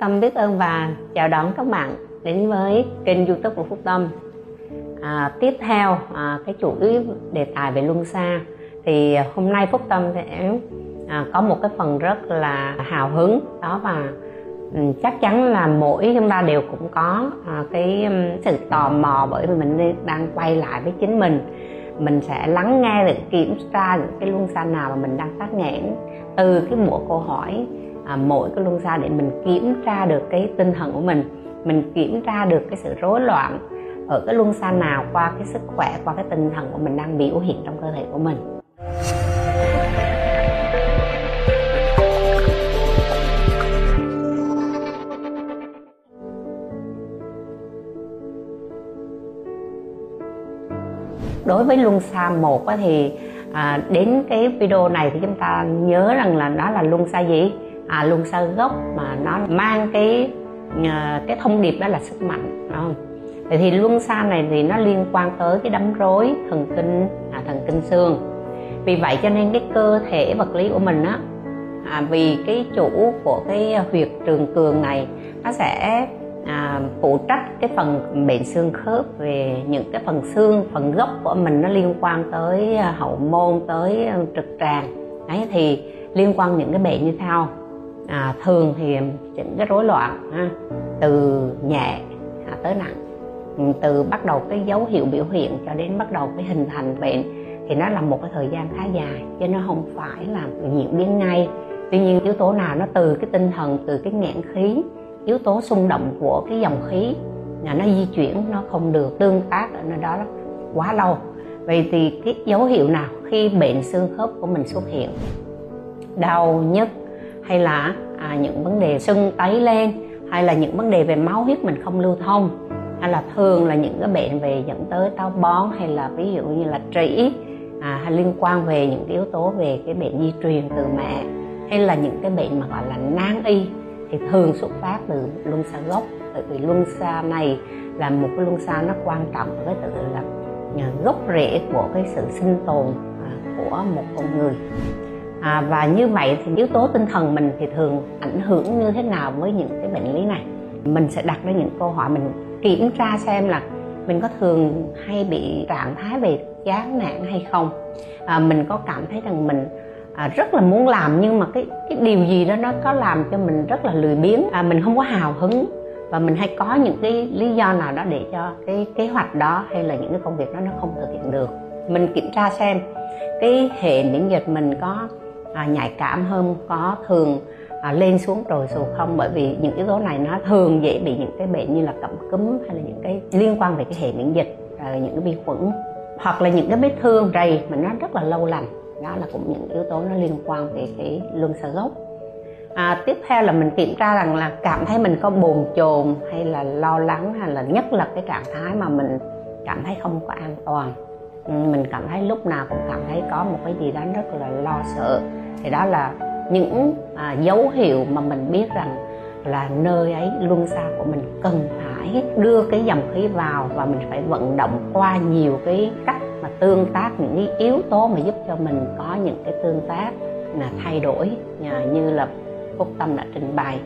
Tâm biết ơn và chào đón các bạn đến với kênh youtube của Phúc Tâm. À, Tiếp theo à, cái chủ đề tài về luân xa. Thì hôm nay Phúc Tâm sẽ à, có một cái phần rất là hào hứng. Đó và ừ, chắc chắn là mỗi chúng ta đều cũng có à, cái ừ, sự tò mò bởi vì mình đang quay lại với chính mình. Mình sẽ lắng nghe để kiểm tra những cái luân xa nào mà mình đang tắc nghẽn từ cái bộ câu hỏi à, mỗi cái luân xa để mình kiểm tra được cái tinh thần của mình mình kiểm tra được cái sự rối loạn ở cái luân xa nào qua cái sức khỏe qua cái tinh thần của mình đang biểu hiện trong cơ thể của mình. Đối với luân xa một thì à, đến cái video này thì chúng ta nhớ rằng là đó là luân xa gì? À, luân xa gốc mà nó mang cái ờ, cái thông điệp đó là sức mạnh đúng không? Vậy thì luân xa này thì nó liên quan tới cái đấm rối thần kinh à, thần kinh xương. Vì vậy cho nên cái cơ thể vật lý của mình á à, vì cái chủ của cái huyệt trường cường này nó sẽ à, phụ trách cái phần bệnh xương khớp về những cái phần xương phần gốc của mình nó liên quan tới à, hậu môn tới ờ, trực tràng. Đấy thì liên quan những cái bệnh như sau à, thường thì những cái rối loạn ha, từ nhẹ à, tới nặng ừ, từ bắt đầu cái dấu hiệu biểu hiện cho đến bắt đầu cái hình thành bệnh thì nó là một cái thời gian khá dài chứ nó không phải là diễn biến ngay. Tuy nhiên yếu tố nào nó từ cái tinh thần từ cái nghẹn khí yếu tố xung động của cái dòng khí là nó di chuyển nó không được tương tác ở nơi đó quá lâu. Vậy thì cái dấu hiệu nào khi bệnh xương khớp của mình xuất hiện? Đau nhức hay là à, những vấn đề sưng tấy lên hay là những vấn đề về máu huyết mình không lưu thông hay là thường là những cái bệnh về dẫn tới táo bón hay là ví dụ như là trĩ à, hay liên quan về những cái yếu tố về cái bệnh di truyền từ mẹ hay là những cái bệnh mà gọi là nan y thì thường xuất phát từ luân xa gốc. Bởi vì luân xa này là một cái luân xa nó quan trọng với tự là à, gốc rễ của cái sự sinh tồn à, của một con người à, và như vậy thì yếu tố tinh thần mình thì thường ảnh hưởng như thế nào với những cái bệnh lý này? Mình sẽ đặt ra những câu hỏi mình kiểm tra xem là mình có thường hay bị trạng thái về chán nản hay không? À, mình có cảm thấy rằng mình à, rất là muốn làm nhưng mà cái cái điều gì đó nó có làm cho mình rất là lười biếng. À, mình không có hào hứng và mình hay có những cái lý do nào đó để cho cái kế hoạch đó hay là những cái công việc đó nó không thực hiện được. Mình kiểm tra xem cái hệ miễn dịch mình có à, nhạy cảm hơn có thường à, lên xuống rồi sụt không. Bởi vì những yếu tố này nó thường dễ bị những cái bệnh như là cảm cúm hay là những cái liên quan về cái hệ miễn dịch rồi những cái vi khuẩn hoặc là những cái vết thương rầy mà nó rất là lâu lành. Đó là cũng những yếu tố nó liên quan về cái luân xa gốc. À, tiếp theo là mình kiểm tra rằng là cảm thấy mình có bồn chồn hay là lo lắng hay là nhất là cái trạng thái mà mình cảm thấy không có an toàn. Ừ, mình cảm thấy lúc nào cũng cảm thấy có một cái gì đó rất là lo sợ thì đó là những à, dấu hiệu mà mình biết rằng là nơi ấy luân xa của mình cần phải đưa cái dòng khí vào và mình phải vận động qua nhiều cái cách mà tương tác những cái yếu tố mà giúp cho mình có những cái tương tác là thay đổi à, như là phúc tâm đã trình bày.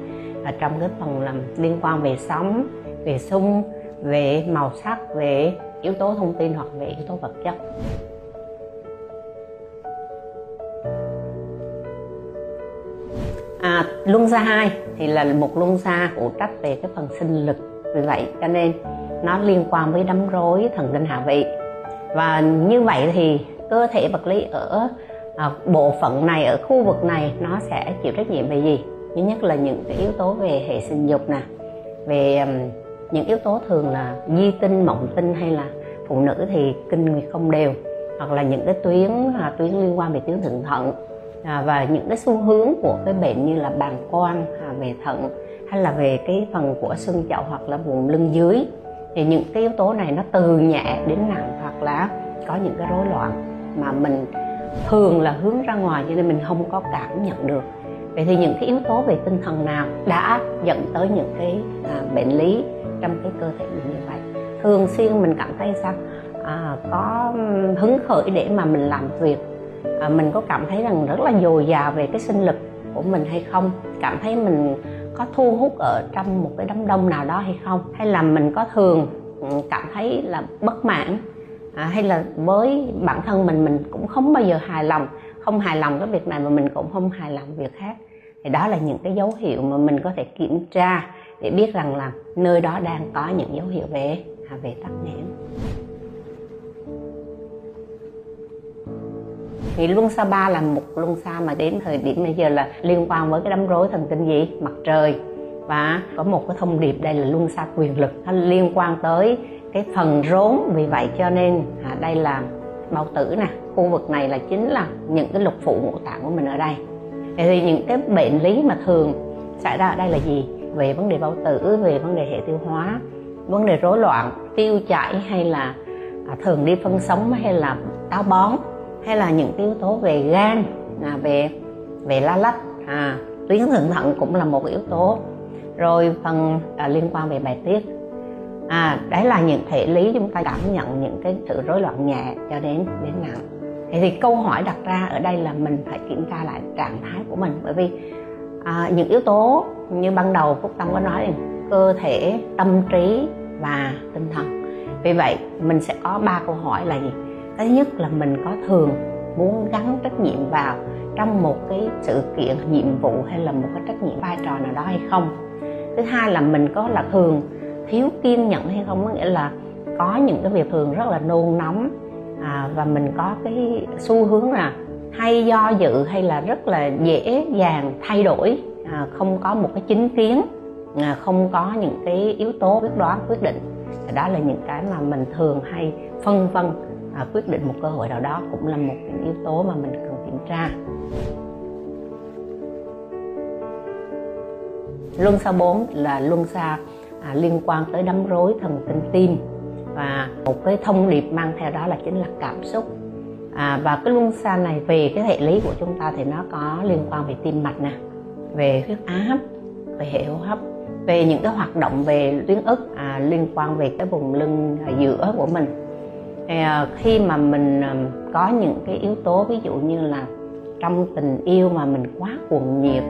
Ở trong cái phần làm liên quan về sóng về xung về màu sắc về yếu tố thông tin hoặc về yếu tố vật chất. À, luân xa hai thì là một luân xa phụ trách về cái phần sinh lực. Vì vậy cho nên nó liên quan với đấm rối thần kinh hạ vị. Và như vậy thì cơ thể vật lý ở à, bộ phận này ở khu vực này nó sẽ chịu trách nhiệm về gì? Thứ nhất là những cái yếu tố về hệ sinh dục nè về um, những yếu tố thường là di tinh mộng tinh hay là phụ nữ thì kinh nguyệt không đều hoặc là những cái tuyến à, tuyến liên quan về tuyến thượng thận à, và những cái xu hướng của cái bệnh như là bàng quang à, về thận hay là về cái phần của xương chậu hoặc là vùng lưng dưới thì những cái yếu tố này nó từ nhẹ đến nặng hoặc là có những cái rối loạn mà mình thường là hướng ra ngoài cho nên mình không có cảm nhận được. Vậy thì những cái yếu tố về tinh thần nào đã dẫn tới những cái à, bệnh lý trong cái cơ thể mình như vậy? Thường xuyên mình cảm thấy sao? À, có hứng khởi để mà mình làm việc à, mình có cảm thấy rằng rất là dồi dào về cái sinh lực của mình hay không? Cảm thấy mình có thu hút ở trong một cái đám đông nào đó hay không? Hay là mình có thường ừ, cảm thấy là bất mãn? À, hay là với bản thân mình mình cũng không bao giờ hài lòng không hài lòng cái việc này mà mình cũng không hài lòng việc khác? Thì đó là những cái dấu hiệu mà mình có thể kiểm tra để biết rằng là nơi đó đang có những dấu hiệu về à, về tắc nghẽn. Thì luân xa ba là một luân xa mà đến thời điểm bây giờ là liên quan với cái đám rối thần kinh gì? Mặt trời. Và có một cái thông điệp đây là luân xa quyền lực. Nó liên quan tới cái phần rốn. Vì vậy cho nên à, đây là bao tử nè. Khu vực này là chính là những cái lục phủ ngũ tạng của mình ở đây. Thì những cái bệnh lý mà thường xảy ra ở đây là gì? Về vấn đề bao tử về vấn đề hệ tiêu hóa vấn đề rối loạn tiêu chảy hay là à, thường đi phân sống hay là táo bón hay là những cái yếu tố về gan à, về về la lách à, tuyến thượng thận cũng là một yếu tố. Rồi phần à, liên quan về bài tiết. À đấy là những thể lý chúng ta cảm nhận những cái sự rối loạn nhẹ cho đến đến nặng. Thì, thì câu hỏi đặt ra ở đây là mình phải kiểm tra lại trạng thái của mình. Bởi vì à, những yếu tố như ban đầu phúc tâm có nói cơ thể tâm trí và tinh thần. Vì vậy mình sẽ có ba câu hỏi là gì? Thứ nhất là mình có thường muốn gắn trách nhiệm vào trong một cái sự kiện nhiệm vụ hay là một cái trách nhiệm vai trò nào đó hay không. Thứ hai là mình có là thường thiếu kiên nhẫn hay không? Có nghĩa là có những cái việc thường rất là nôn nóng à, và mình có cái xu hướng là hay do dự hay là rất là dễ dàng thay đổi à, không có một cái chính kiến à, không có những cái yếu tố quyết đoán quyết định. Đó là những cái mà mình thường hay phân vân à, quyết định một cơ hội nào đó cũng là một những yếu tố mà mình cần kiểm tra. Luân xa 4 là luân xa à, liên quan tới đám rối thần kinh tim. Và một cái thông điệp mang theo đó là chính là cảm xúc. À, và cái luân xa này về cái hệ lý của chúng ta thì nó có liên quan về tim mạch nè về huyết áp về hệ hô hấp về những cái hoạt động về tuyến ức à, liên quan về cái vùng lưng à, giữa của mình thì, ờ, khi mà mình ờ, có những cái yếu tố ví dụ như là trong tình yêu mà mình quá cuồng nhiệt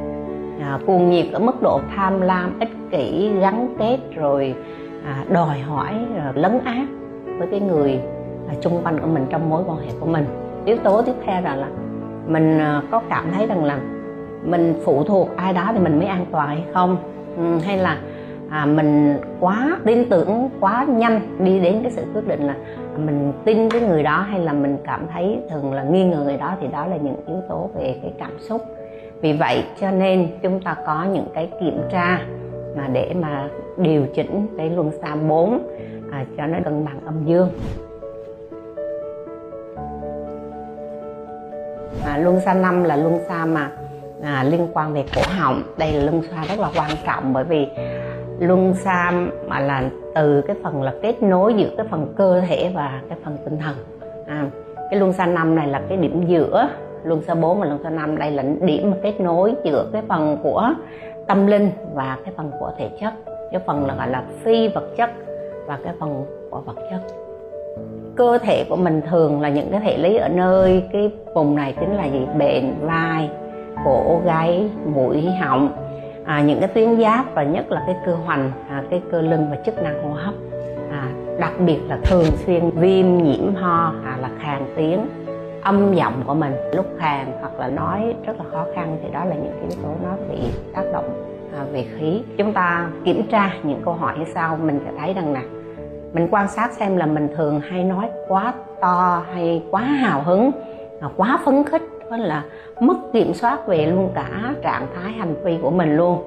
à, cuồng nhiệt ở mức độ tham lam ích kỷ gắn kết rồi à, đòi hỏi rồi lấn át với cái người à, chung quanh của mình trong mối quan hệ của mình. Yếu tố tiếp theo là là mình à, có cảm thấy rằng là mình phụ thuộc ai đó thì mình mới an toàn hay không? Ừ, hay là à, mình quá tin tưởng quá nhanh đi đến cái sự quyết định là mình tin cái người đó hay là mình cảm thấy thường là nghi ngờ người đó thì đó là những yếu tố về cái cảm xúc. Vì vậy cho nên chúng ta có những cái kiểm tra mà để mà điều chỉnh cái luân xa 4 à, cho nó cân bằng âm dương. À, luân xa 5 là luân xa mà à, liên quan về cổ họng. Đây là luân xa rất là quan trọng bởi vì luân xa mà là từ cái phần là kết nối giữa cái phần cơ thể và cái phần tinh thần. À, cái luân xa năm này là cái điểm giữa luân xa 4 và luân xa 5 đây là điểm mà kết nối giữa cái phần của tâm linh và cái phần của thể chất. Cái phần là gọi là phi vật chất và cái phần của vật chất. Cơ thể của mình thường là những cái thể lý ở nơi cái vùng này chính là gì? Bệnh vai cổ gáy mũi họng à, những cái tuyến giáp và nhất là cái cơ hoành à, cái cơ lưng và chức năng hô hấp à, đặc biệt là thường xuyên viêm nhiễm ho à, là khàn tiếng âm giọng của mình. Lúc khàn hoặc là nói rất là khó khăn thì đó là những cái yếu tố nó bị tác động à, về khí. Chúng ta kiểm tra những câu hỏi như sau mình sẽ thấy rằng là mình quan sát xem là mình thường hay nói quá to hay quá hào hứng à, quá phấn khích là mất kiểm soát về luôn cả trạng thái hành vi của mình luôn.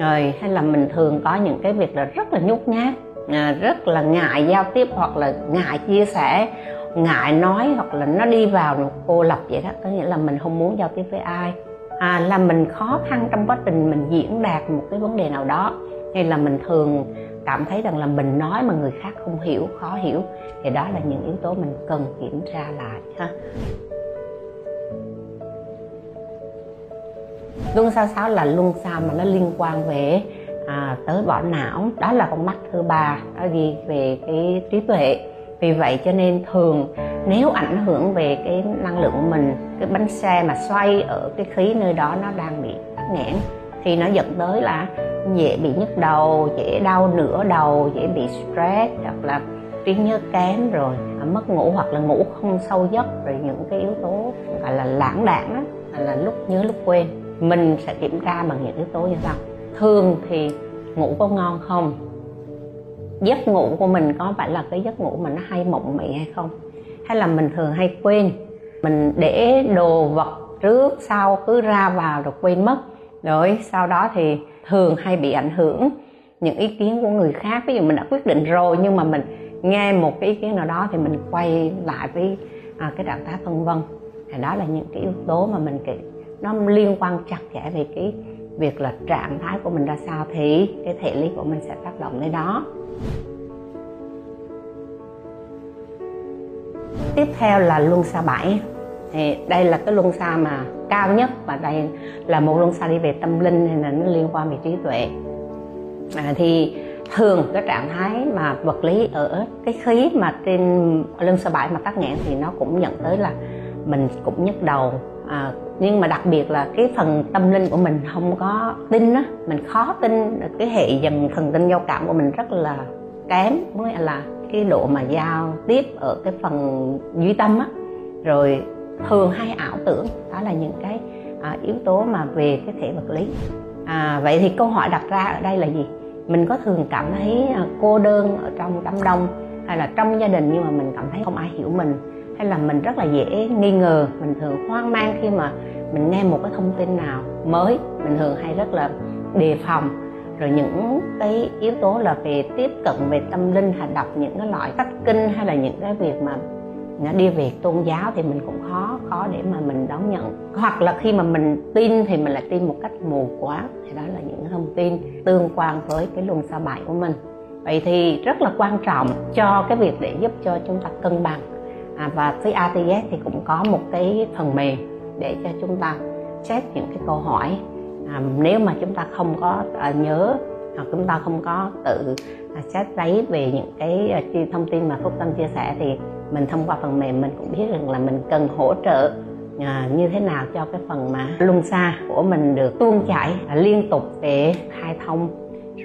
Rồi hay là mình thường có những cái việc là rất là nhút nhát à, rất là ngại giao tiếp hoặc là ngại chia sẻ ngại nói hoặc là nó đi vào một cô lập vậy đó. Có nghĩa là mình không muốn giao tiếp với ai. À, là mình khó khăn trong quá trình mình diễn đạt một cái vấn đề nào đó. Hay là mình thường cảm thấy rằng là mình nói mà người khác không hiểu khó hiểu. Thì đó là những yếu tố mình cần kiểm tra lại ha. Luân xa sáu là luân xa mà nó liên quan về à, tới vỏ não. Đó là con mắt thứ ba nó ghi về cái trí tuệ. Vì vậy cho nên thường nếu ảnh hưởng về cái năng lượng của mình cái bánh xe mà xoay ở cái khí nơi đó nó đang bị tắc nghẽn thì nó dẫn tới là dễ bị nhức đầu dễ đau nửa đầu dễ bị stress hoặc là trí nhớ kém rồi à, mất ngủ hoặc là ngủ không sâu giấc. Rồi những cái yếu tố gọi là lãng đảng đó, là lúc nhớ lúc quên mình sẽ kiểm tra bằng những yếu tố như sau. Thường thì ngủ có ngon không? Giấc ngủ của mình có phải là cái giấc ngủ mà nó hay mộng mị hay không? Hay là mình thường hay quên? Mình để đồ vật trước sau cứ ra vào rồi quên mất. Rồi sau đó thì thường hay bị ảnh hưởng những ý kiến của người khác. Ví dụ mình đã quyết định rồi nhưng mà mình nghe một cái ý kiến nào đó thì mình quay lại với à, cái trạng thái phân vân. Thì đó là những cái yếu tố mà mình kể nó liên quan chặt chẽ về cái việc là trạng thái của mình ra sao thì cái thể lý của mình sẽ tác động đến đó. Tiếp theo là luân xa bảy. Thì đây là cái luân xa mà cao nhất và đây là một luân xa đi về tâm linh nên là nó liên quan về trí tuệ. À, thì thường cái trạng thái mà vật lý ở cái khí mà trên luân xa bảy mà tắc nghẽn thì nó cũng dẫn tới là mình cũng nhức đầu à, nhưng mà đặc biệt là cái phần tâm linh của mình không có tin á mình khó tin cái hệ dần thần tinh giao cảm của mình rất là kém. Mới là cái độ mà giao tiếp ở cái phần duy tâm á rồi thường hay ảo tưởng đó là những cái à, yếu tố mà về cái thể vật lý. À, vậy thì câu hỏi đặt ra ở đây là gì? Mình có thường cảm thấy à, cô đơn ở trong đám đông hay là trong gia đình nhưng mà mình cảm thấy không ai hiểu mình? Hay là mình rất là dễ nghi ngờ, mình thường hoang mang khi mà mình nghe một cái thông tin nào mới. Mình thường hay rất là đề phòng. Rồi những cái yếu tố là về tiếp cận về tâm linh, hay đọc những cái loại sách kinh, hay là những cái việc mà nó đi về tôn giáo thì mình cũng khó khó để mà mình đón nhận. Hoặc là khi mà mình tin thì mình lại tin một cách mù quáng. Thì đó là những thông tin tương quan với cái luồng sao bài của mình. Vậy thì rất là quan trọng cho cái việc để giúp cho chúng ta cân bằng à, và với ATS thì cũng có một cái phần mềm để cho chúng ta xét những cái câu hỏi. À, nếu mà chúng ta không có à, nhớ hoặc chúng ta không có tự à, lấy về những cái à, thông tin mà phúc tâm chia sẻ thì mình thông qua phần mềm mình cũng biết rằng là mình cần hỗ trợ à, như thế nào cho cái phần mà luân xa của mình được tuôn chảy à, liên tục để khai thông.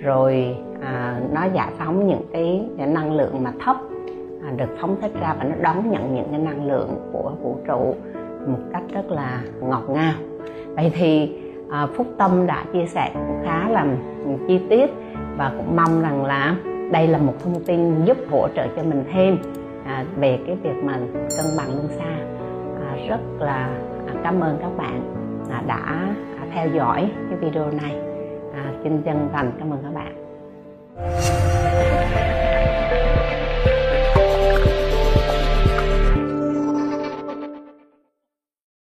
Rồi à, nó giải phóng những cái, cái năng lượng mà thấp À, được phóng thích ra và nó đón nhận những cái năng lượng của vũ trụ một cách rất là ngọt ngào. Vậy thì à, phúc tâm đã chia sẻ cũng khá là chi tiết và cũng mong rằng là đây là một thông tin giúp hỗ trợ cho mình thêm à, về cái việc mà cân bằng luân xa. À, rất là à, cảm ơn các bạn à, đã à, theo dõi cái video này. À, xin chân thành cảm ơn các bạn.